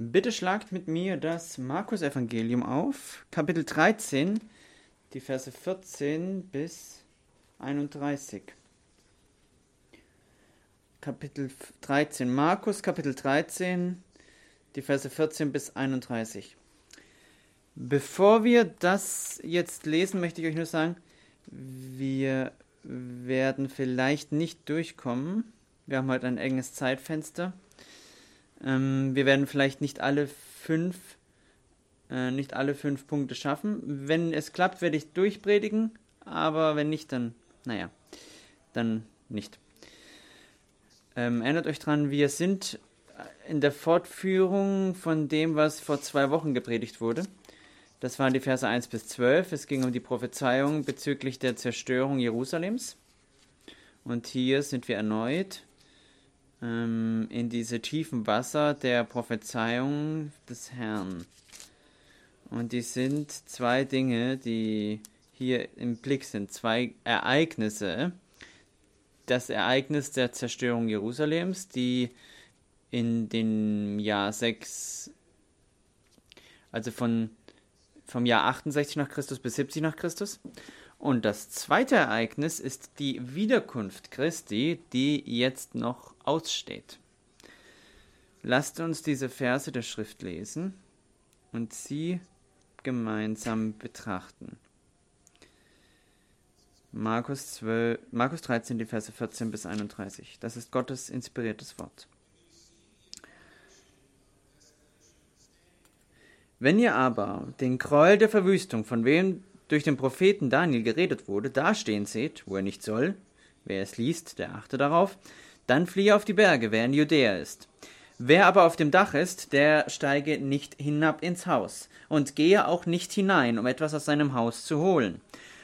Bitte schlagt mit mir das Markus-Evangelium auf, Kapitel 13, die Verse 14 bis 31. Kapitel 13, Markus, Kapitel 13, die Verse 14 bis 31. Bevor wir das jetzt lesen, möchte ich euch nur sagen, wir werden vielleicht nicht durchkommen. Wir haben heute ein enges Zeitfenster. Ähm, wir werden vielleicht nicht alle fünf, äh, nicht alle fünf Punkte schaffen. Wenn es klappt, werde ich durchpredigen, aber wenn nicht, dann, naja, dann nicht. Ähm, erinnert euch dran, wir sind in der Fortführung von dem, was vor zwei Wochen gepredigt wurde. Das waren die Verse 1 bis 12. Es ging um die Prophezeiung bezüglich der Zerstörung Jerusalems. Und hier sind wir erneut ähm, in diese tiefen Wasser der Prophezeiung des Herrn. Und die sind zwei Dinge, die hier im Blick sind, zwei Ereignisse. Das Ereignis der Zerstörung Jerusalems, die in dem Jahr 6, also von, vom Jahr 68 nach Christus bis 70 nach Christus. Und das zweite Ereignis ist die Wiederkunft Christi, die jetzt noch aussteht. Lasst uns diese Verse der Schrift lesen und sie gemeinsam betrachten. Markus, 12, Markus 13, die Verse 14 bis 31. Das ist Gottes inspiriertes Wort. Wenn ihr aber den Gräuel der Verwüstung, von wem durch den Propheten Daniel geredet wurde, dastehen seht, wo er nicht soll, wer es liest, der achte darauf, dann fliehe auf die Berge, wer in Judäa ist. Wer aber auf dem Dach ist, der steige nicht hinab ins Haus und gehe auch nicht hinein, um etwas aus seinem Haus zu holen.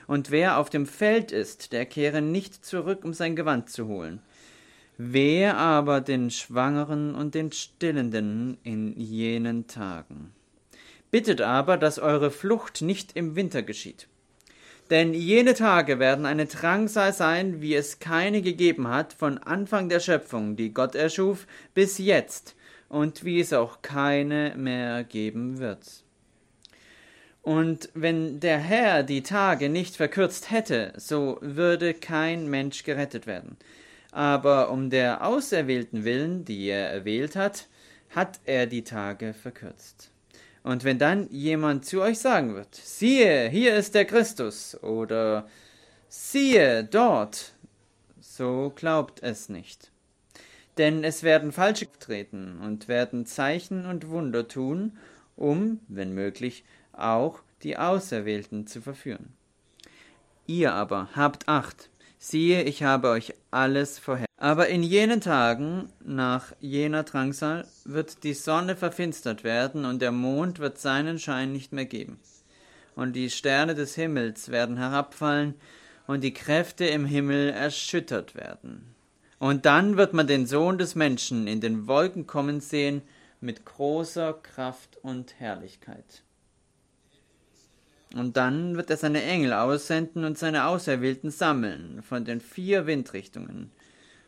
Und wer auf dem Feld ist, der kehre nicht zurück, um sein Gewand zu holen. Wer aber den Schwangeren und den Stillenden in jenen Tagen. Bittet aber, dass eure Flucht nicht im Winter geschieht. Denn jene Tage werden eine Drangsal sein, wie es keine gegeben hat von Anfang der Schöpfung, die Gott erschuf, bis jetzt, und wie es auch keine mehr geben wird. Und wenn der Herr die Tage nicht verkürzt hätte, so würde kein Mensch gerettet werden. Aber um der Auserwählten willen, die er erwählt hat, hat er die Tage verkürzt. Und wenn dann jemand zu euch sagen wird, siehe, hier ist der Christus oder siehe dort, so glaubt es nicht. Denn es werden Falsche treten und werden Zeichen und Wunder tun, um, wenn möglich, auch die Auserwählten zu verführen. Ihr aber habt Acht, siehe, ich habe euch alles vorher. Aber in jenen Tagen, nach jener Drangsal, wird die Sonne verfinstert werden und der Mond wird seinen Schein nicht mehr geben. Und die Sterne des Himmels werden herabfallen und die Kräfte im Himmel erschüttert werden. Und dann wird man den Sohn des Menschen in den Wolken kommen sehen mit großer Kraft und Herrlichkeit. Und dann wird er seine Engel aussenden und seine Auserwählten sammeln von den vier Windrichtungen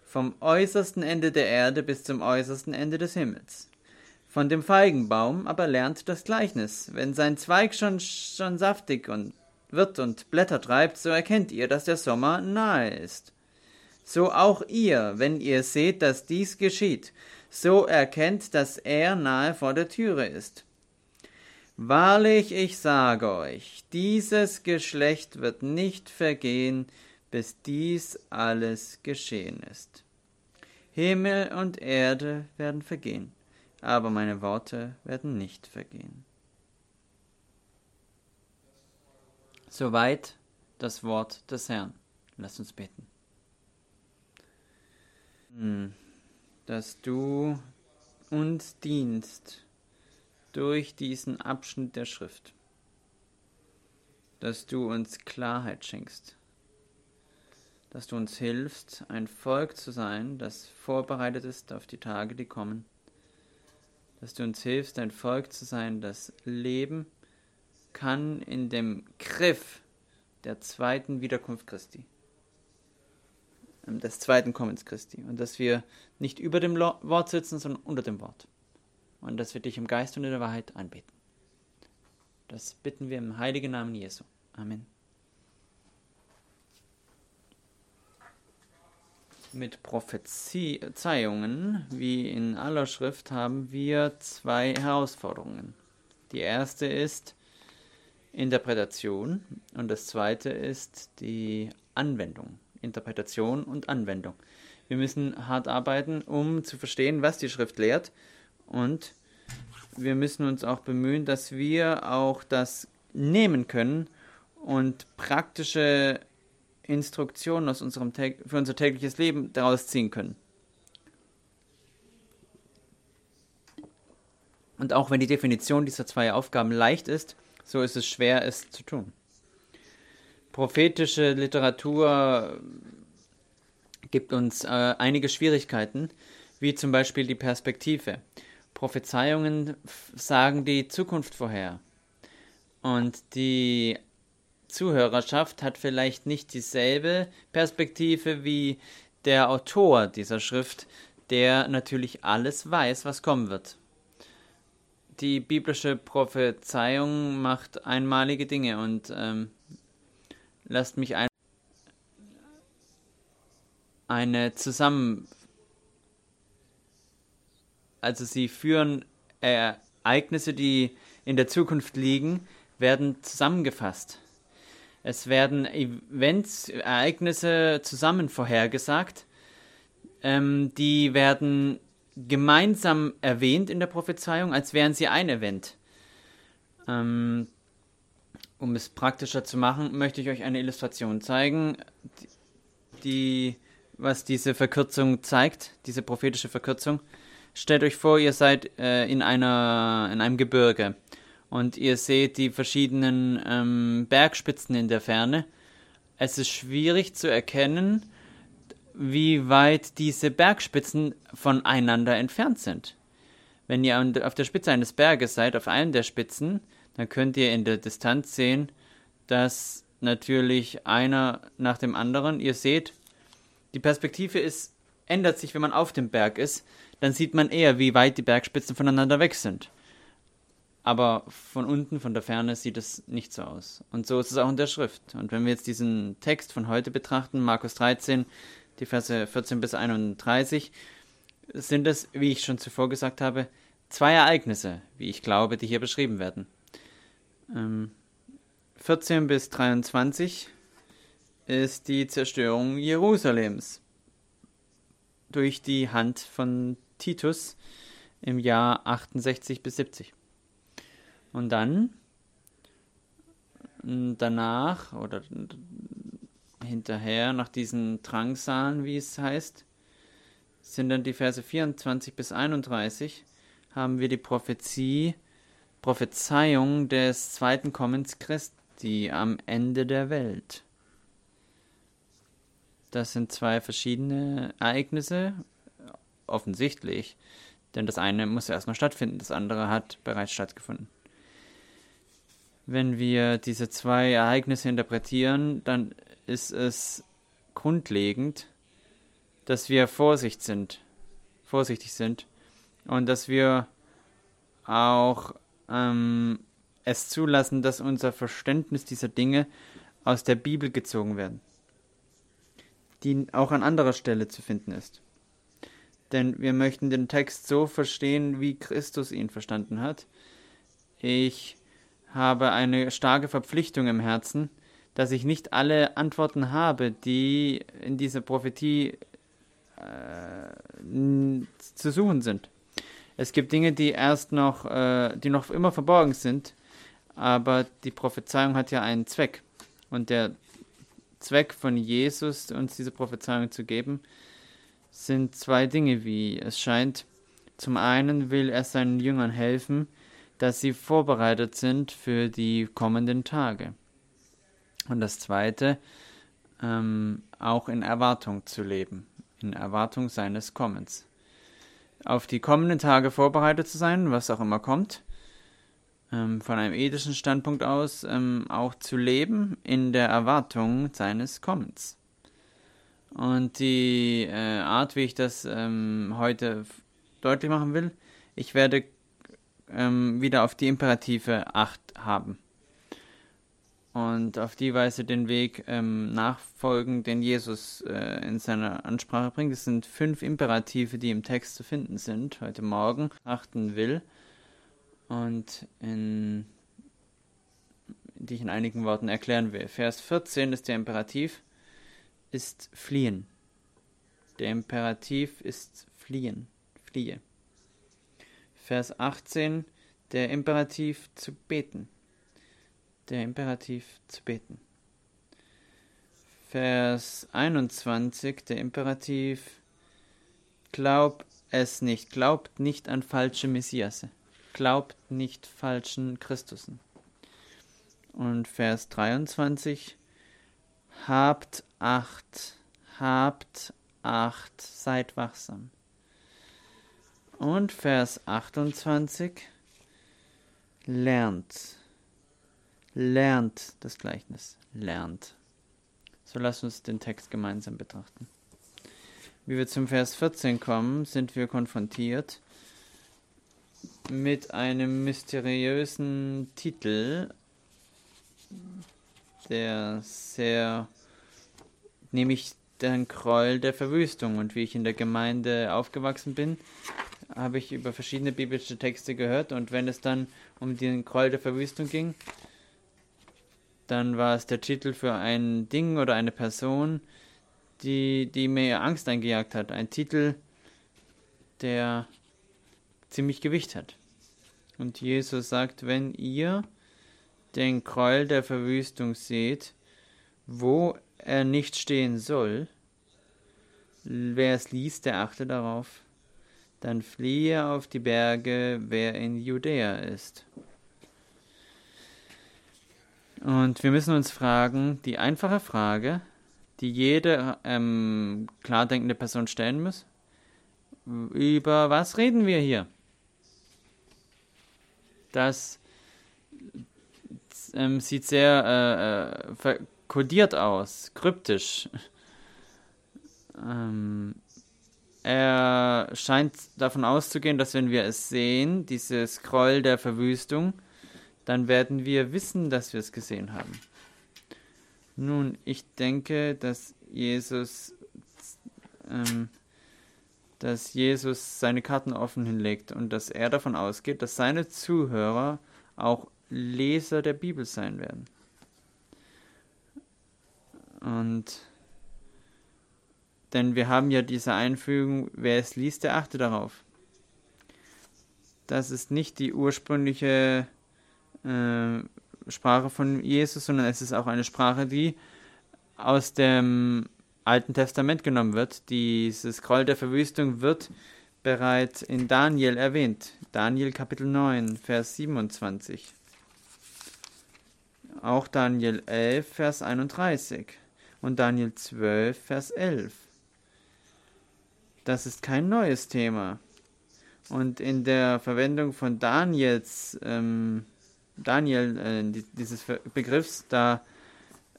vom äußersten Ende der Erde bis zum äußersten Ende des Himmels. Von dem Feigenbaum aber lernt das Gleichnis. Wenn sein Zweig schon, schon saftig und wird und Blätter treibt, so erkennt ihr, dass der Sommer nahe ist. So auch ihr, wenn ihr seht, dass dies geschieht, so erkennt, dass er nahe vor der Türe ist. Wahrlich, ich sage euch, dieses Geschlecht wird nicht vergehen, bis dies alles geschehen ist. Himmel und Erde werden vergehen, aber meine Worte werden nicht vergehen. Soweit das Wort des Herrn. Lass uns beten. Hm, dass du uns dienst durch diesen Abschnitt der Schrift, dass du uns Klarheit schenkst dass du uns hilfst, ein Volk zu sein, das vorbereitet ist auf die Tage, die kommen. Dass du uns hilfst, ein Volk zu sein, das leben kann in dem Griff der zweiten Wiederkunft Christi, ähm, des zweiten Kommens Christi. Und dass wir nicht über dem Wort sitzen, sondern unter dem Wort. Und dass wir dich im Geist und in der Wahrheit anbeten. Das bitten wir im heiligen Namen Jesu. Amen. Mit Prophezeiungen, wie in aller Schrift, haben wir zwei Herausforderungen. Die erste ist Interpretation und das zweite ist die Anwendung. Interpretation und Anwendung. Wir müssen hart arbeiten, um zu verstehen, was die Schrift lehrt und wir müssen uns auch bemühen, dass wir auch das nehmen können und praktische Instruktionen aus unserem für unser tägliches Leben daraus ziehen können. Und auch wenn die Definition dieser zwei Aufgaben leicht ist, so ist es schwer, es zu tun. Prophetische Literatur gibt uns äh, einige Schwierigkeiten, wie zum Beispiel die Perspektive. Prophezeiungen sagen die Zukunft vorher. Und die Zuhörerschaft hat vielleicht nicht dieselbe Perspektive wie der Autor dieser Schrift, der natürlich alles weiß, was kommen wird. Die biblische Prophezeiung macht einmalige Dinge und ähm, lasst mich ein eine zusammen also sie führen Ereignisse, die in der Zukunft liegen, werden zusammengefasst. Es werden Events, Ereignisse zusammen vorhergesagt. Ähm, die werden gemeinsam erwähnt in der Prophezeiung, als wären sie ein Event. Ähm, um es praktischer zu machen, möchte ich euch eine Illustration zeigen, die, was diese Verkürzung zeigt, diese prophetische Verkürzung. Stellt euch vor, ihr seid äh, in, einer, in einem Gebirge und ihr seht die verschiedenen ähm, Bergspitzen in der Ferne. Es ist schwierig zu erkennen, wie weit diese Bergspitzen voneinander entfernt sind. Wenn ihr auf der Spitze eines Berges seid, auf einem der Spitzen, dann könnt ihr in der Distanz sehen, dass natürlich einer nach dem anderen, ihr seht, die Perspektive ist, ändert sich, wenn man auf dem Berg ist, dann sieht man eher, wie weit die Bergspitzen voneinander weg sind aber von unten, von der Ferne sieht es nicht so aus. Und so ist es auch in der Schrift. Und wenn wir jetzt diesen Text von heute betrachten, Markus 13, die Verse 14 bis 31, sind es, wie ich schon zuvor gesagt habe, zwei Ereignisse, wie ich glaube, die hier beschrieben werden. Ähm, 14 bis 23 ist die Zerstörung Jerusalems durch die Hand von Titus im Jahr 68 bis 70. Und dann danach oder hinterher, nach diesen Drangsalen, wie es heißt, sind dann die Verse 24 bis 31, haben wir die Prophezie, Prophezeiung des zweiten Kommens Christi am Ende der Welt. Das sind zwei verschiedene Ereignisse, offensichtlich, denn das eine muss erstmal stattfinden, das andere hat bereits stattgefunden. Wenn wir diese zwei Ereignisse interpretieren, dann ist es grundlegend, dass wir Vorsicht sind, vorsichtig sind und dass wir auch ähm, es zulassen, dass unser Verständnis dieser Dinge aus der Bibel gezogen werden, die auch an anderer Stelle zu finden ist. Denn wir möchten den Text so verstehen, wie Christus ihn verstanden hat. Ich habe eine starke Verpflichtung im Herzen, dass ich nicht alle Antworten habe, die in dieser Prophetie äh, zu suchen sind. Es gibt Dinge, die erst noch, äh, die noch immer verborgen sind, aber die Prophezeiung hat ja einen Zweck. Und der Zweck von Jesus, uns diese Prophezeiung zu geben, sind zwei Dinge, wie es scheint. Zum einen will er seinen Jüngern helfen, dass sie vorbereitet sind für die kommenden Tage. Und das Zweite, ähm, auch in Erwartung zu leben, in Erwartung seines Kommens. Auf die kommenden Tage vorbereitet zu sein, was auch immer kommt, ähm, von einem ethischen Standpunkt aus ähm, auch zu leben in der Erwartung seines Kommens. Und die äh, Art, wie ich das ähm, heute deutlich machen will, ich werde ähm, wieder auf die Imperative Acht haben und auf die Weise den Weg ähm, nachfolgen, den Jesus äh, in seiner Ansprache bringt. Es sind fünf Imperative, die im Text zu finden sind, heute Morgen achten will und in, die ich in einigen Worten erklären will. Vers 14 ist der Imperativ, ist fliehen. Der Imperativ ist fliehen, fliehe. Vers 18, der Imperativ zu beten der Imperativ zu beten. Vers 21, der Imperativ, glaub es nicht, glaubt nicht an falsche Messiasse, glaubt nicht falschen Christusen. Und Vers 23, habt Acht, habt Acht, seid wachsam. Und Vers 28, lernt, lernt das Gleichnis, lernt. So lasst uns den Text gemeinsam betrachten. Wie wir zum Vers 14 kommen, sind wir konfrontiert mit einem mysteriösen Titel, der sehr, nämlich den Kroll der Verwüstung. Und wie ich in der Gemeinde aufgewachsen bin, habe ich über verschiedene biblische Texte gehört. Und wenn es dann um den Kroll der Verwüstung ging, dann war es der Titel für ein Ding oder eine Person, die, die mir Angst eingejagt hat. Ein Titel, der ziemlich Gewicht hat. Und Jesus sagt, wenn ihr den Gräuel der Verwüstung seht, wo er nicht stehen soll, wer es liest, der achte darauf, dann fliehe auf die Berge, wer in Judäa ist. Und wir müssen uns fragen, die einfache Frage, die jede ähm, klar denkende Person stellen muss, über was reden wir hier? Das ähm, sieht sehr äh, äh, kodiert aus, kryptisch. Ähm, er scheint davon auszugehen, dass wenn wir es sehen, dieses Scroll der Verwüstung, dann werden wir wissen, dass wir es gesehen haben. Nun, ich denke, dass Jesus, ähm, dass Jesus seine Karten offen hinlegt und dass er davon ausgeht, dass seine Zuhörer auch Leser der Bibel sein werden. Und denn wir haben ja diese Einfügung, wer es liest, der achte darauf. Das ist nicht die ursprüngliche äh, Sprache von Jesus, sondern es ist auch eine Sprache, die aus dem Alten Testament genommen wird. Dieses Groll der Verwüstung wird bereits in Daniel erwähnt. Daniel Kapitel 9, Vers 27. Auch Daniel 11, Vers 31 und Daniel 12, Vers 11. Das ist kein neues Thema. Und in der Verwendung von Daniels ähm, Daniel äh, dieses Begriffs, da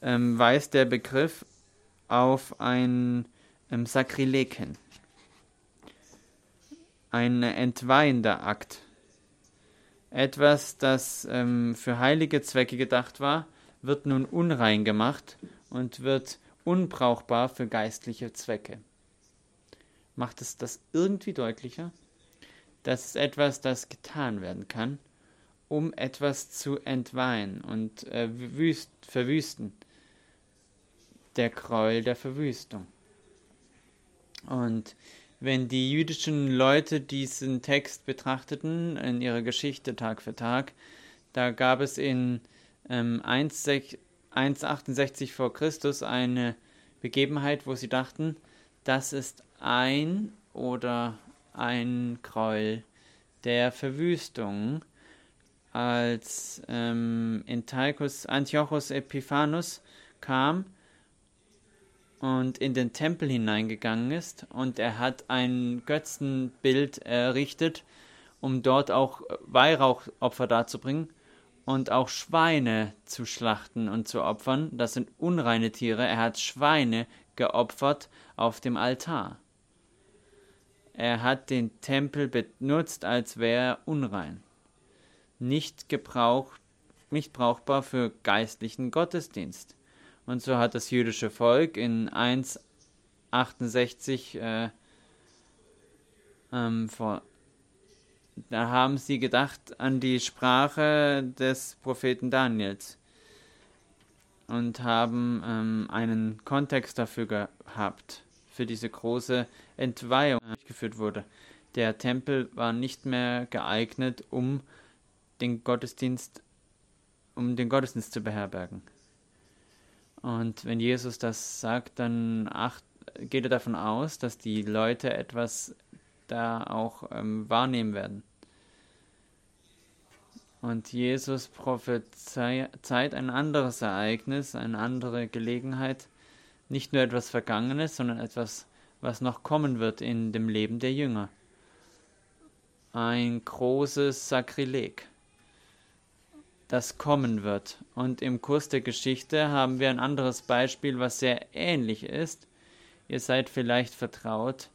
ähm, weist der Begriff auf ein ähm, Sakrileg hin. Ein entweihender Akt. Etwas, das ähm, für heilige Zwecke gedacht war, wird nun unrein gemacht und wird unbrauchbar für geistliche Zwecke. Macht es das irgendwie deutlicher? Das ist etwas, das getan werden kann, um etwas zu entweihen und äh, wüst, verwüsten. Der Gräuel der Verwüstung. Und wenn die jüdischen Leute diesen Text betrachteten in ihrer Geschichte Tag für Tag, da gab es in ähm, 168 vor Christus eine Begebenheit, wo sie dachten, das ist ein oder ein Gräuel der Verwüstung, als ähm, Antiochus, Epiphanes kam und in den Tempel hineingegangen ist und er hat ein Götzenbild errichtet, um dort auch Weihrauchopfer darzubringen und auch Schweine zu schlachten und zu opfern. Das sind unreine Tiere. Er hat Schweine geopfert auf dem Altar. Er hat den Tempel benutzt, als wäre er unrein. nicht, gebrauch, nicht brauchbar für geistlichen Gottesdienst. Und so hat das jüdische Volk in 1,68 äh, ähm, vor, da haben sie gedacht an die Sprache des Propheten Daniels und haben ähm, einen Kontext dafür gehabt, für diese große Entweihung, die durchgeführt wurde. Der Tempel war nicht mehr geeignet, um den Gottesdienst, um den Gottesdienst zu beherbergen. Und wenn Jesus das sagt, dann acht, geht er davon aus, dass die Leute etwas da auch ähm, wahrnehmen werden. Und Jesus prophezeit ein anderes Ereignis, eine andere Gelegenheit, nicht nur etwas Vergangenes, sondern etwas, was noch kommen wird in dem Leben der Jünger. Ein großes Sakrileg, das kommen wird. Und im Kurs der Geschichte haben wir ein anderes Beispiel, was sehr ähnlich ist. Ihr seid vielleicht vertraut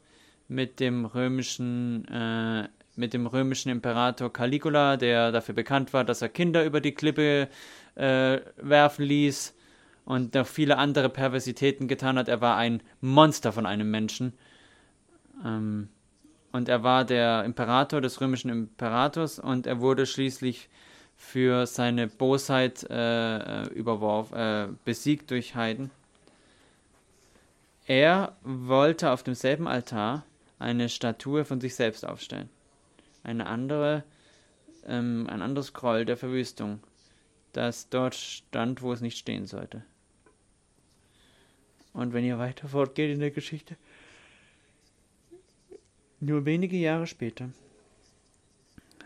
mit dem römischen äh, mit dem römischen Imperator Caligula, der dafür bekannt war, dass er Kinder über die Klippe äh, werfen ließ und noch viele andere Perversitäten getan hat. Er war ein Monster von einem Menschen. Ähm, und er war der Imperator des römischen Imperators und er wurde schließlich für seine Bosheit äh, überworfen, äh, besiegt durch Heiden. Er wollte auf demselben Altar eine Statue von sich selbst aufstellen. Eine andere, ähm, ein anderes Scroll der Verwüstung, das dort stand, wo es nicht stehen sollte. Und wenn ihr weiter fortgeht in der Geschichte, nur wenige Jahre später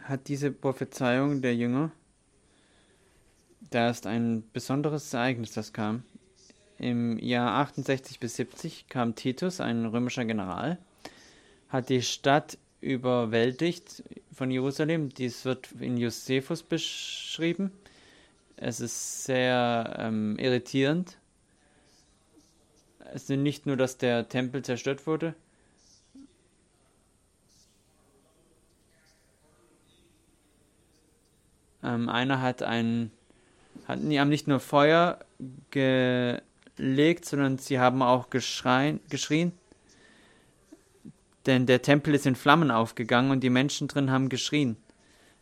hat diese Prophezeiung der Jünger, da ist ein besonderes Ereignis, das kam. Im Jahr 68 bis 70 kam Titus, ein römischer General, hat die Stadt überwältigt von Jerusalem. Dies wird in Josephus beschrieben. Es ist sehr ähm, irritierend. Es ist nicht nur, dass der Tempel zerstört wurde. Ähm, einer hat ein, hat, die haben nicht nur Feuer gelegt, sondern sie haben auch geschreien, geschrien denn der Tempel ist in Flammen aufgegangen und die Menschen drin haben geschrien.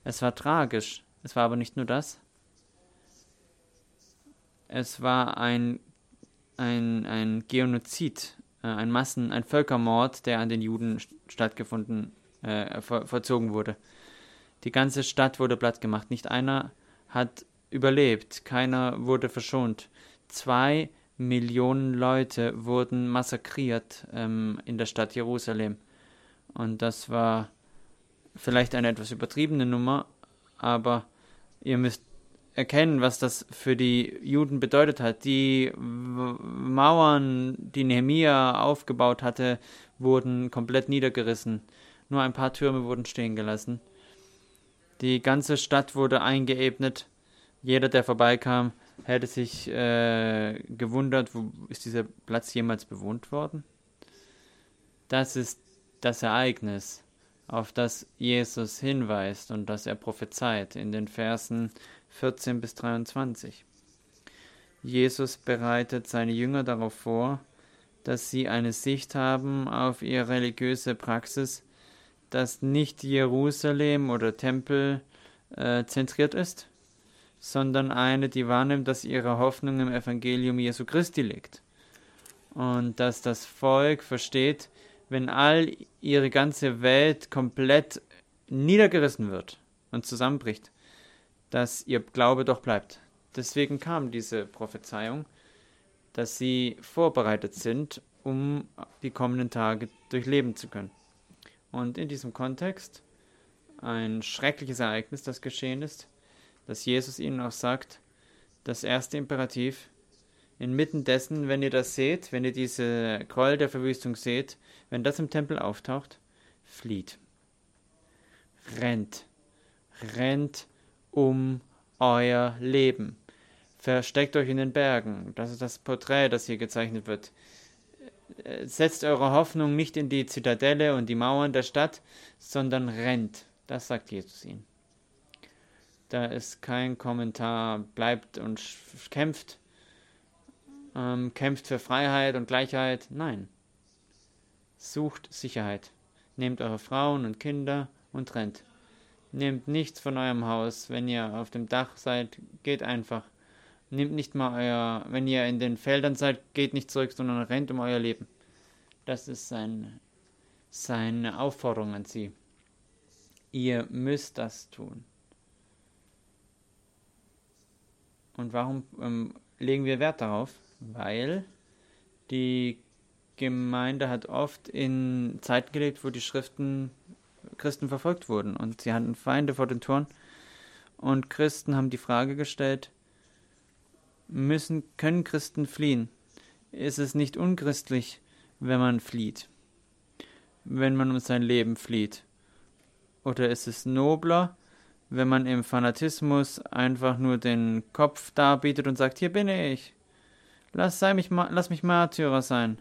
Es war tragisch. Es war aber nicht nur das. Es war ein, ein, ein Genozid, äh, ein Massen-, ein Völkermord, der an den Juden stattgefunden, äh, vollzogen wurde. Die ganze Stadt wurde plattgemacht. Nicht einer hat überlebt. Keiner wurde verschont. Zwei Millionen Leute wurden massakriert ähm, in der Stadt Jerusalem. Und das war vielleicht eine etwas übertriebene Nummer, aber ihr müsst erkennen, was das für die Juden bedeutet hat. Die Mauern, die Nehemia aufgebaut hatte, wurden komplett niedergerissen. Nur ein paar Türme wurden stehen gelassen. Die ganze Stadt wurde eingeebnet. Jeder, der vorbeikam, hätte sich äh, gewundert, wo ist dieser Platz jemals bewohnt worden? Das ist das Ereignis, auf das Jesus hinweist und das er prophezeit in den Versen 14 bis 23. Jesus bereitet seine Jünger darauf vor, dass sie eine Sicht haben auf ihre religiöse Praxis, dass nicht Jerusalem oder Tempel äh, zentriert ist, sondern eine, die wahrnimmt, dass ihre Hoffnung im Evangelium Jesu Christi liegt. Und dass das Volk versteht, wenn all ihre ganze Welt komplett niedergerissen wird und zusammenbricht, dass ihr Glaube doch bleibt. Deswegen kam diese Prophezeiung, dass sie vorbereitet sind, um die kommenden Tage durchleben zu können. Und in diesem Kontext ein schreckliches Ereignis, das geschehen ist, dass Jesus ihnen auch sagt, das erste Imperativ, inmitten dessen, wenn ihr das seht, wenn ihr diese Gräuel der Verwüstung seht, wenn das im Tempel auftaucht, flieht. Rennt. Rennt um euer Leben. Versteckt euch in den Bergen. Das ist das Porträt, das hier gezeichnet wird. Setzt eure Hoffnung nicht in die Zitadelle und die Mauern der Stadt, sondern rennt. Das sagt Jesus ihnen. Da ist kein Kommentar, bleibt und kämpft, ähm, kämpft für Freiheit und Gleichheit. Nein. Sucht Sicherheit. Nehmt eure Frauen und Kinder und rennt. Nehmt nichts von eurem Haus. Wenn ihr auf dem Dach seid, geht einfach. Nehmt nicht mal euer, wenn ihr in den Feldern seid, geht nicht zurück, sondern rennt um euer Leben. Das ist sein, seine Aufforderung an sie. Ihr müsst das tun. Und warum ähm, legen wir Wert darauf? Weil die Gemeinde hat oft in Zeiten gelebt, wo die Schriften Christen verfolgt wurden und sie hatten Feinde vor den Toren. Und Christen haben die Frage gestellt, müssen, können Christen fliehen? Ist es nicht unchristlich, wenn man flieht? Wenn man um sein Leben flieht? Oder ist es nobler, wenn man im Fanatismus einfach nur den Kopf darbietet und sagt, hier bin ich. Lass, sei mich, lass mich Märtyrer sein.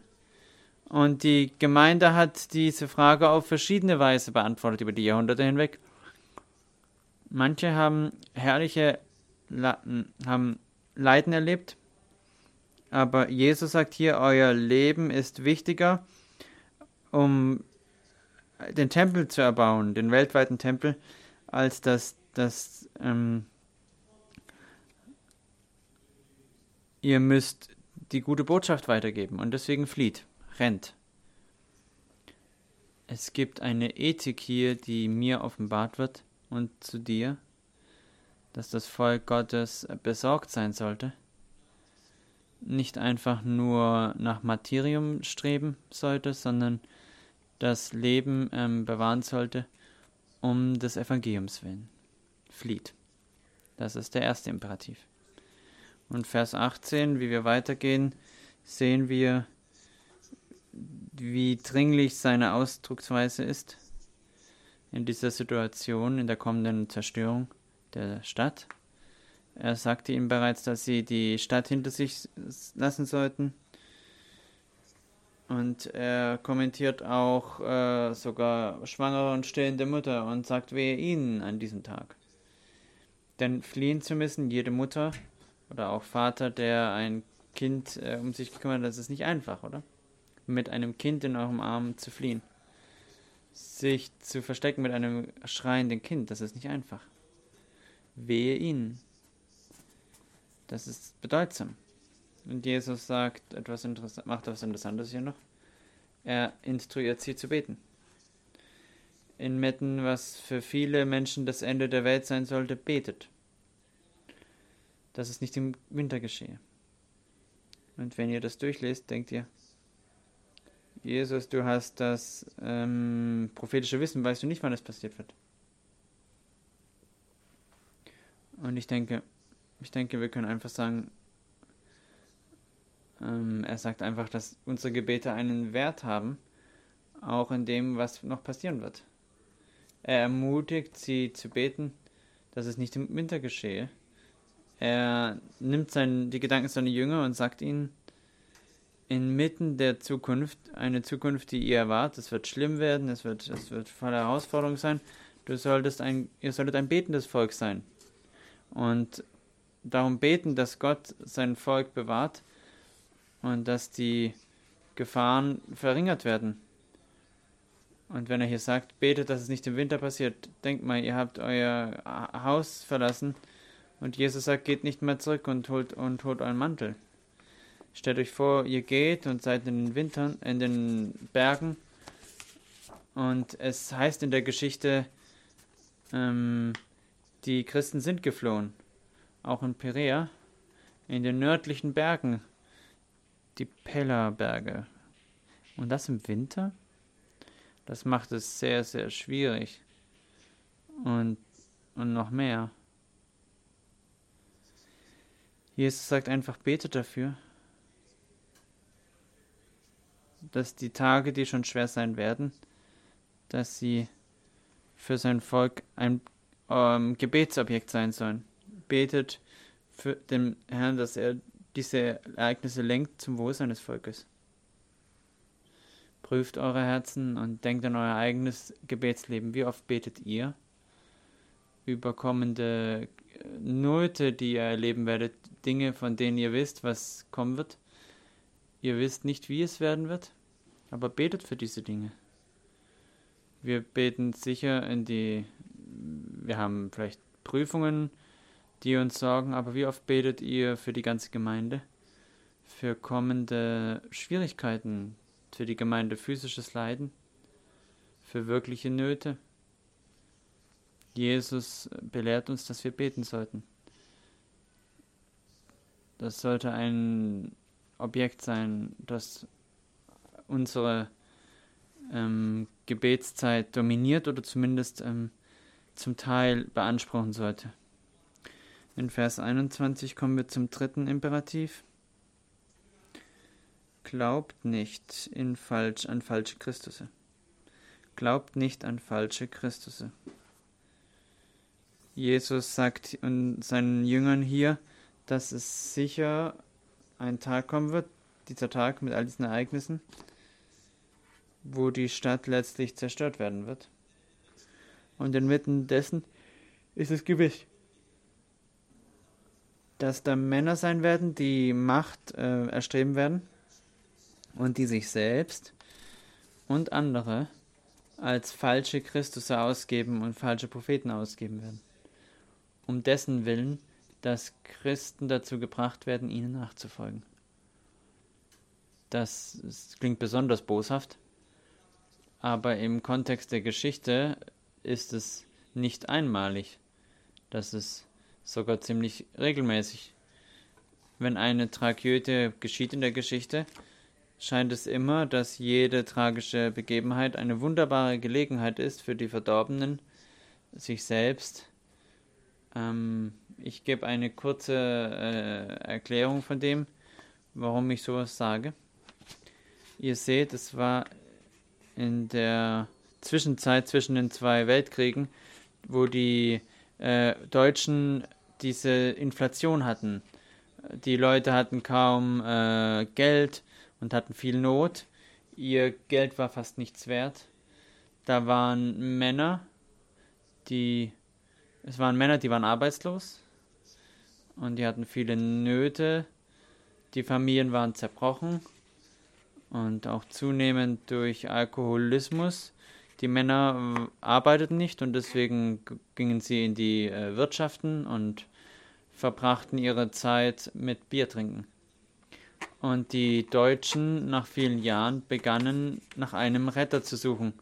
Und die Gemeinde hat diese Frage auf verschiedene Weise beantwortet über die Jahrhunderte hinweg. Manche haben herrliche haben Leiden erlebt, aber Jesus sagt hier, euer Leben ist wichtiger, um den Tempel zu erbauen, den weltweiten Tempel, als dass, dass ähm, ihr müsst die gute Botschaft weitergeben. Und deswegen flieht rennt. Es gibt eine Ethik hier, die mir offenbart wird und zu dir, dass das Volk Gottes besorgt sein sollte, nicht einfach nur nach Materium streben sollte, sondern das Leben ähm, bewahren sollte, um des Evangeliums willen. Flieht. Das ist der erste Imperativ. Und Vers 18, wie wir weitergehen, sehen wir, wie dringlich seine Ausdrucksweise ist in dieser Situation, in der kommenden Zerstörung der Stadt. Er sagte ihm bereits, dass sie die Stadt hinter sich lassen sollten. Und er kommentiert auch äh, sogar schwangere und stillende Mutter und sagt, wehe ihnen an diesem Tag. Denn fliehen zu müssen, jede Mutter oder auch Vater, der ein Kind äh, um sich gekümmert hat, das ist nicht einfach, oder? mit einem Kind in eurem Arm zu fliehen. Sich zu verstecken mit einem schreienden Kind, das ist nicht einfach. Wehe ihnen. Das ist bedeutsam. Und Jesus sagt etwas Interessantes, macht etwas Interessantes hier noch. Er instruiert sie zu beten. Inmitten, was für viele Menschen das Ende der Welt sein sollte, betet. Dass es nicht im Winter geschehe. Und wenn ihr das durchlest, denkt ihr, Jesus, du hast das ähm, prophetische Wissen, weißt du nicht, wann es passiert wird. Und ich denke, ich denke, wir können einfach sagen, ähm, er sagt einfach, dass unsere Gebete einen Wert haben, auch in dem, was noch passieren wird. Er ermutigt sie zu beten, dass es nicht im Winter geschehe. Er nimmt sein, die Gedanken seiner Jünger und sagt ihnen, inmitten der Zukunft, eine Zukunft, die ihr erwartet. Es wird schlimm werden, es wird, es wird voller Herausforderung sein. Du solltest ein, ihr solltet ein betendes Volk sein. Und darum beten, dass Gott sein Volk bewahrt und dass die Gefahren verringert werden. Und wenn er hier sagt, betet, dass es nicht im Winter passiert, denkt mal, ihr habt euer Haus verlassen und Jesus sagt, geht nicht mehr zurück und holt, und holt euren Mantel. Stellt euch vor, ihr geht und seid in den Wintern, in den Bergen. Und es heißt in der Geschichte, ähm, die Christen sind geflohen. Auch in Perea, in den nördlichen Bergen, die Pellerberge. Und das im Winter? Das macht es sehr, sehr schwierig. Und, und noch mehr. Jesus sagt einfach, betet dafür, dass die Tage, die schon schwer sein werden, dass sie für sein Volk ein ähm, Gebetsobjekt sein sollen. Betet für den Herrn, dass er diese Ereignisse lenkt zum Wohl seines Volkes. Prüft eure Herzen und denkt an euer eigenes Gebetsleben. Wie oft betet ihr über kommende Nöte, die ihr erleben werdet, Dinge, von denen ihr wisst, was kommen wird. Ihr wisst nicht, wie es werden wird, aber betet für diese Dinge. Wir beten sicher in die, wir haben vielleicht Prüfungen, die uns sorgen, aber wie oft betet ihr für die ganze Gemeinde? Für kommende Schwierigkeiten, für die Gemeinde physisches Leiden, für wirkliche Nöte? Jesus belehrt uns, dass wir beten sollten. Das sollte ein Objekt sein, das unsere ähm, Gebetszeit dominiert oder zumindest ähm, zum Teil beanspruchen sollte. In Vers 21 kommen wir zum dritten Imperativ. Glaubt nicht in falsch, an falsche Christusse. Glaubt nicht an falsche Christusse. Jesus sagt seinen Jüngern hier, dass es sicher ein Tag kommen wird, dieser Tag mit all diesen Ereignissen, wo die Stadt letztlich zerstört werden wird. Und inmitten dessen ist es gewiss, dass da Männer sein werden, die Macht äh, erstreben werden und die sich selbst und andere als falsche Christus ausgeben und falsche Propheten ausgeben werden um dessen Willen, dass Christen dazu gebracht werden, ihnen nachzufolgen. Das, das klingt besonders boshaft, aber im Kontext der Geschichte ist es nicht einmalig. Das ist sogar ziemlich regelmäßig. Wenn eine Tragödie geschieht in der Geschichte, scheint es immer, dass jede tragische Begebenheit eine wunderbare Gelegenheit ist für die Verdorbenen, sich selbst ähm, ich gebe eine kurze äh, Erklärung von dem, warum ich sowas sage. Ihr seht, es war in der Zwischenzeit zwischen den zwei Weltkriegen, wo die äh, Deutschen diese Inflation hatten. Die Leute hatten kaum äh, Geld und hatten viel Not. Ihr Geld war fast nichts wert. Da waren Männer, die es waren Männer, die waren arbeitslos und die hatten viele Nöte. Die Familien waren zerbrochen und auch zunehmend durch Alkoholismus. Die Männer äh, arbeiteten nicht und deswegen gingen sie in die äh, Wirtschaften und verbrachten ihre Zeit mit Bier trinken. Und die Deutschen nach vielen Jahren begannen nach einem Retter zu suchen,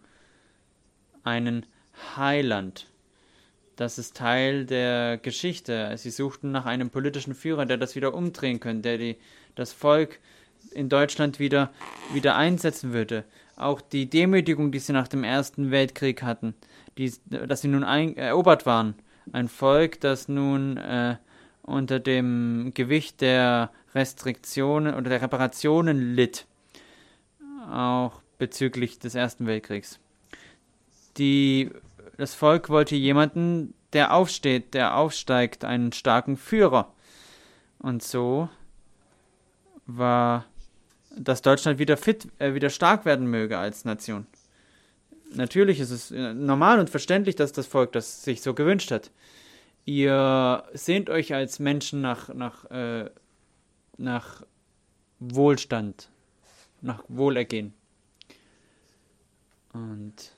einen Heiland. Das ist Teil der Geschichte. Sie suchten nach einem politischen Führer, der das wieder umdrehen könnte, der die, das Volk in Deutschland wieder, wieder einsetzen würde. Auch die Demütigung, die sie nach dem Ersten Weltkrieg hatten, die, dass sie nun ein, erobert waren. Ein Volk, das nun äh, unter dem Gewicht der Restriktionen oder der Reparationen litt. Auch bezüglich des Ersten Weltkriegs. Die das Volk wollte jemanden, der aufsteht, der aufsteigt, einen starken Führer. Und so war, dass Deutschland wieder fit, äh, wieder stark werden möge als Nation. Natürlich ist es äh, normal und verständlich, dass das Volk das sich so gewünscht hat. Ihr sehnt euch als Menschen nach, nach, äh, nach Wohlstand, nach Wohlergehen. Und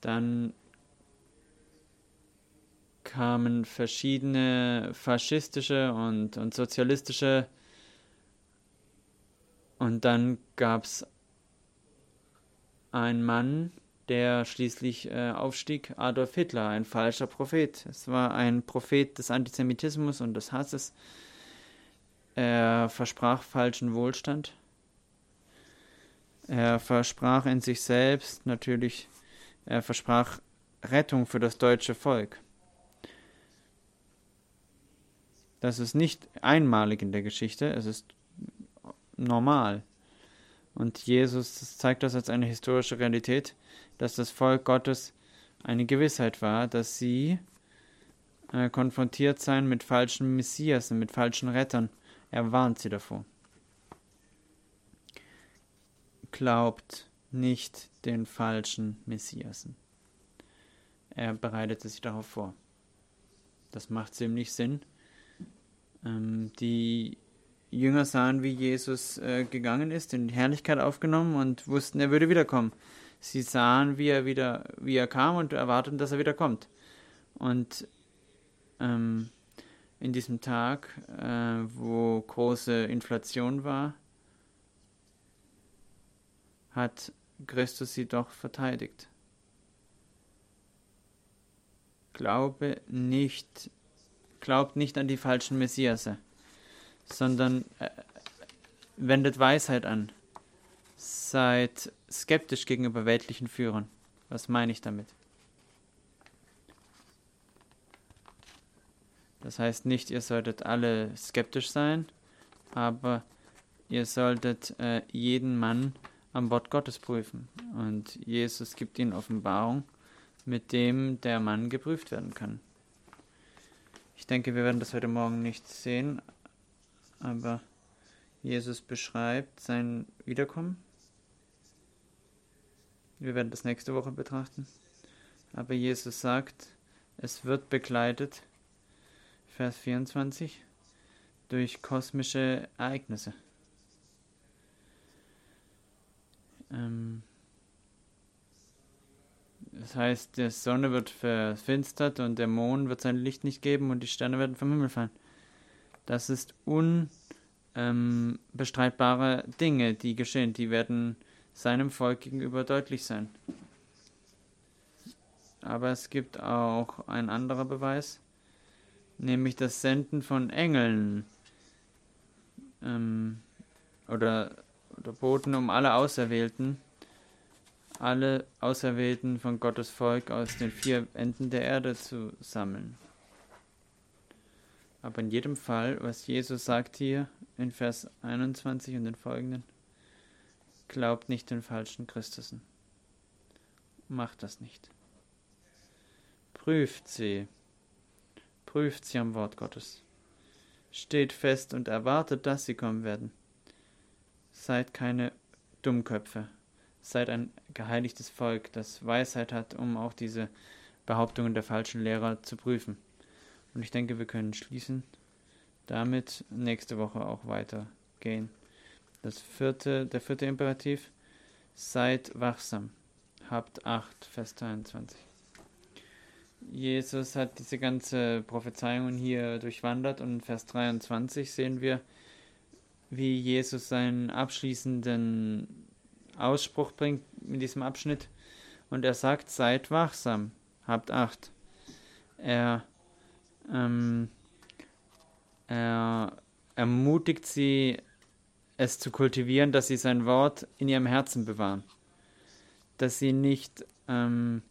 dann kamen verschiedene faschistische und, und sozialistische und dann gab es einen Mann, der schließlich äh, aufstieg, Adolf Hitler, ein falscher Prophet. Es war ein Prophet des Antisemitismus und des Hasses. Er versprach falschen Wohlstand. Er versprach in sich selbst natürlich, er versprach Rettung für das deutsche Volk. Das ist nicht einmalig in der Geschichte, es ist normal. Und Jesus zeigt das als eine historische Realität, dass das Volk Gottes eine Gewissheit war, dass sie äh, konfrontiert seien mit falschen Messiasen, mit falschen Rettern. Er warnt sie davor. Glaubt nicht den falschen Messiasen. Er bereitete sich darauf vor. Das macht ziemlich Sinn. Ähm, die Jünger sahen, wie Jesus äh, gegangen ist, in Herrlichkeit aufgenommen und wussten, er würde wiederkommen. Sie sahen, wie er wieder, wie er kam und erwarteten, dass er wieder kommt. Und ähm, in diesem Tag, äh, wo große Inflation war, hat Christus sie doch verteidigt. Glaube nicht, glaubt nicht an die falschen Messiasse, sondern äh, wendet Weisheit an. Seid skeptisch gegenüber weltlichen Führern. Was meine ich damit? Das heißt nicht, ihr solltet alle skeptisch sein, aber ihr solltet äh, jeden Mann am Wort Gottes prüfen. Und Jesus gibt ihnen Offenbarung, mit dem der Mann geprüft werden kann. Ich denke, wir werden das heute Morgen nicht sehen, aber Jesus beschreibt sein Wiederkommen. Wir werden das nächste Woche betrachten. Aber Jesus sagt, es wird begleitet Vers 24, durch kosmische Ereignisse. Ähm, das heißt, die Sonne wird verfinstert und der Mond wird sein Licht nicht geben und die Sterne werden vom Himmel fallen. Das ist unbestreitbare ähm, Dinge, die geschehen. Die werden seinem Volk gegenüber deutlich sein. Aber es gibt auch ein anderer Beweis nämlich das Senden von Engeln ähm, oder, oder Boten um alle Auserwählten, alle Auserwählten von Gottes Volk aus den vier Enden der Erde zu sammeln. Aber in jedem Fall, was Jesus sagt hier in Vers 21 und den folgenden, glaubt nicht den falschen Christusen. Macht das nicht. Prüft sie prüft sie am Wort Gottes. Steht fest und erwartet, dass sie kommen werden. Seid keine Dummköpfe. Seid ein geheiligtes Volk, das Weisheit hat, um auch diese Behauptungen der falschen Lehrer zu prüfen. Und ich denke, wir können schließen, damit nächste Woche auch weitergehen. Das vierte, der vierte Imperativ, seid wachsam. Habt Acht, Vers 23. Jesus hat diese ganze Prophezeiung hier durchwandert und in Vers 23 sehen wir, wie Jesus seinen abschließenden Ausspruch bringt in diesem Abschnitt. Und er sagt, seid wachsam, habt Acht. Er, ähm, er ermutigt sie, es zu kultivieren, dass sie sein Wort in ihrem Herzen bewahren. Dass sie nicht ähm,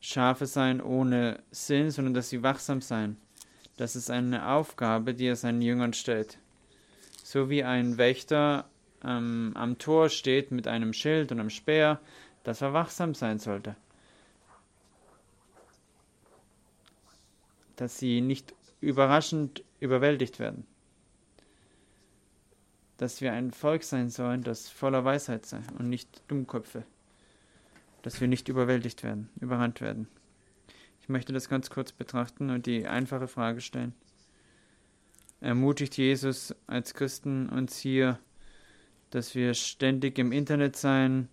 Schafe sein ohne Sinn, sondern dass sie wachsam sein. Das ist eine Aufgabe, die er seinen Jüngern stellt. So wie ein Wächter ähm, am Tor steht mit einem Schild und einem Speer, dass er wachsam sein sollte. Dass sie nicht überraschend überwältigt werden. Dass wir ein Volk sein sollen, das voller Weisheit sei und nicht Dummköpfe dass wir nicht überwältigt werden, überrannt werden. Ich möchte das ganz kurz betrachten und die einfache Frage stellen. Ermutigt Jesus als Christen uns hier, dass wir ständig im Internet sein,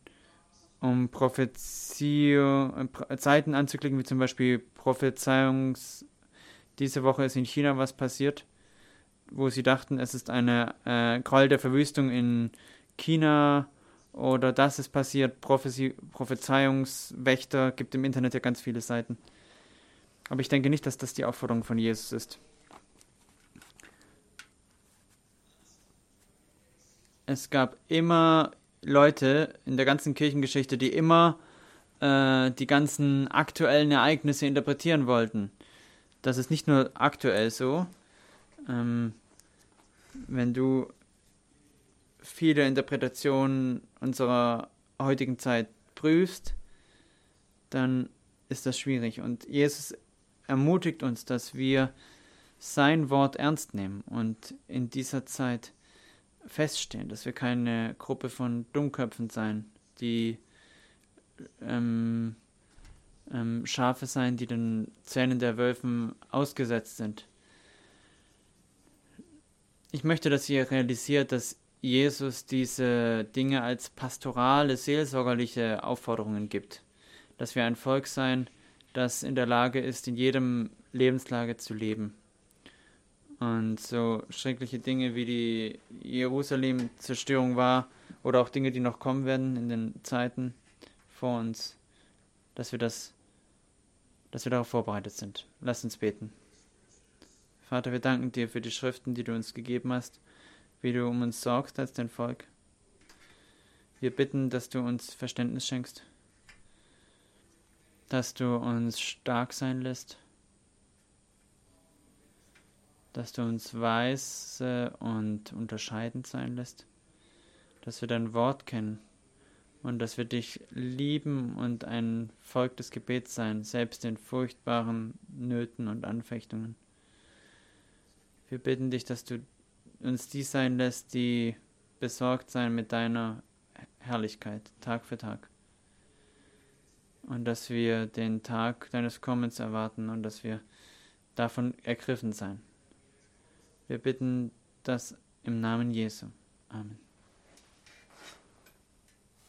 um Prophezie, äh, Zeiten anzuklicken, wie zum Beispiel Prophezeiungs. Diese Woche ist in China was passiert, wo sie dachten, es ist eine äh, Gräuel der Verwüstung in China oder das ist passiert, Prophezie, Prophezeiungswächter, gibt im Internet ja ganz viele Seiten. Aber ich denke nicht, dass das die Aufforderung von Jesus ist. Es gab immer Leute in der ganzen Kirchengeschichte, die immer äh, die ganzen aktuellen Ereignisse interpretieren wollten. Das ist nicht nur aktuell so. Ähm, wenn du viele Interpretationen unserer heutigen Zeit prüfst, dann ist das schwierig. Und Jesus ermutigt uns, dass wir sein Wort ernst nehmen und in dieser Zeit feststehen, dass wir keine Gruppe von Dummköpfen sein, die ähm, ähm, Schafe sein, die den Zähnen der Wölfen ausgesetzt sind. Ich möchte, dass ihr realisiert, dass Jesus diese Dinge als pastorale, seelsorgerliche Aufforderungen gibt. Dass wir ein Volk sein, das in der Lage ist, in jedem Lebenslage zu leben. Und so schreckliche Dinge wie die Jerusalem-Zerstörung war oder auch Dinge, die noch kommen werden in den Zeiten vor uns, dass wir das, dass wir darauf vorbereitet sind. Lass uns beten. Vater, wir danken dir für die Schriften, die du uns gegeben hast, wie du um uns sorgst als dein Volk. Wir bitten, dass du uns Verständnis schenkst, dass du uns stark sein lässt dass du uns weise und unterscheidend sein lässt, dass wir dein Wort kennen und dass wir dich lieben und ein Volk des Gebets sein, selbst in furchtbaren Nöten und Anfechtungen. Wir bitten dich, dass du uns die sein lässt, die besorgt sein mit deiner Herrlichkeit, Tag für Tag. Und dass wir den Tag deines Kommens erwarten und dass wir davon ergriffen sein. Wir bitten das im Namen Jesu. Amen.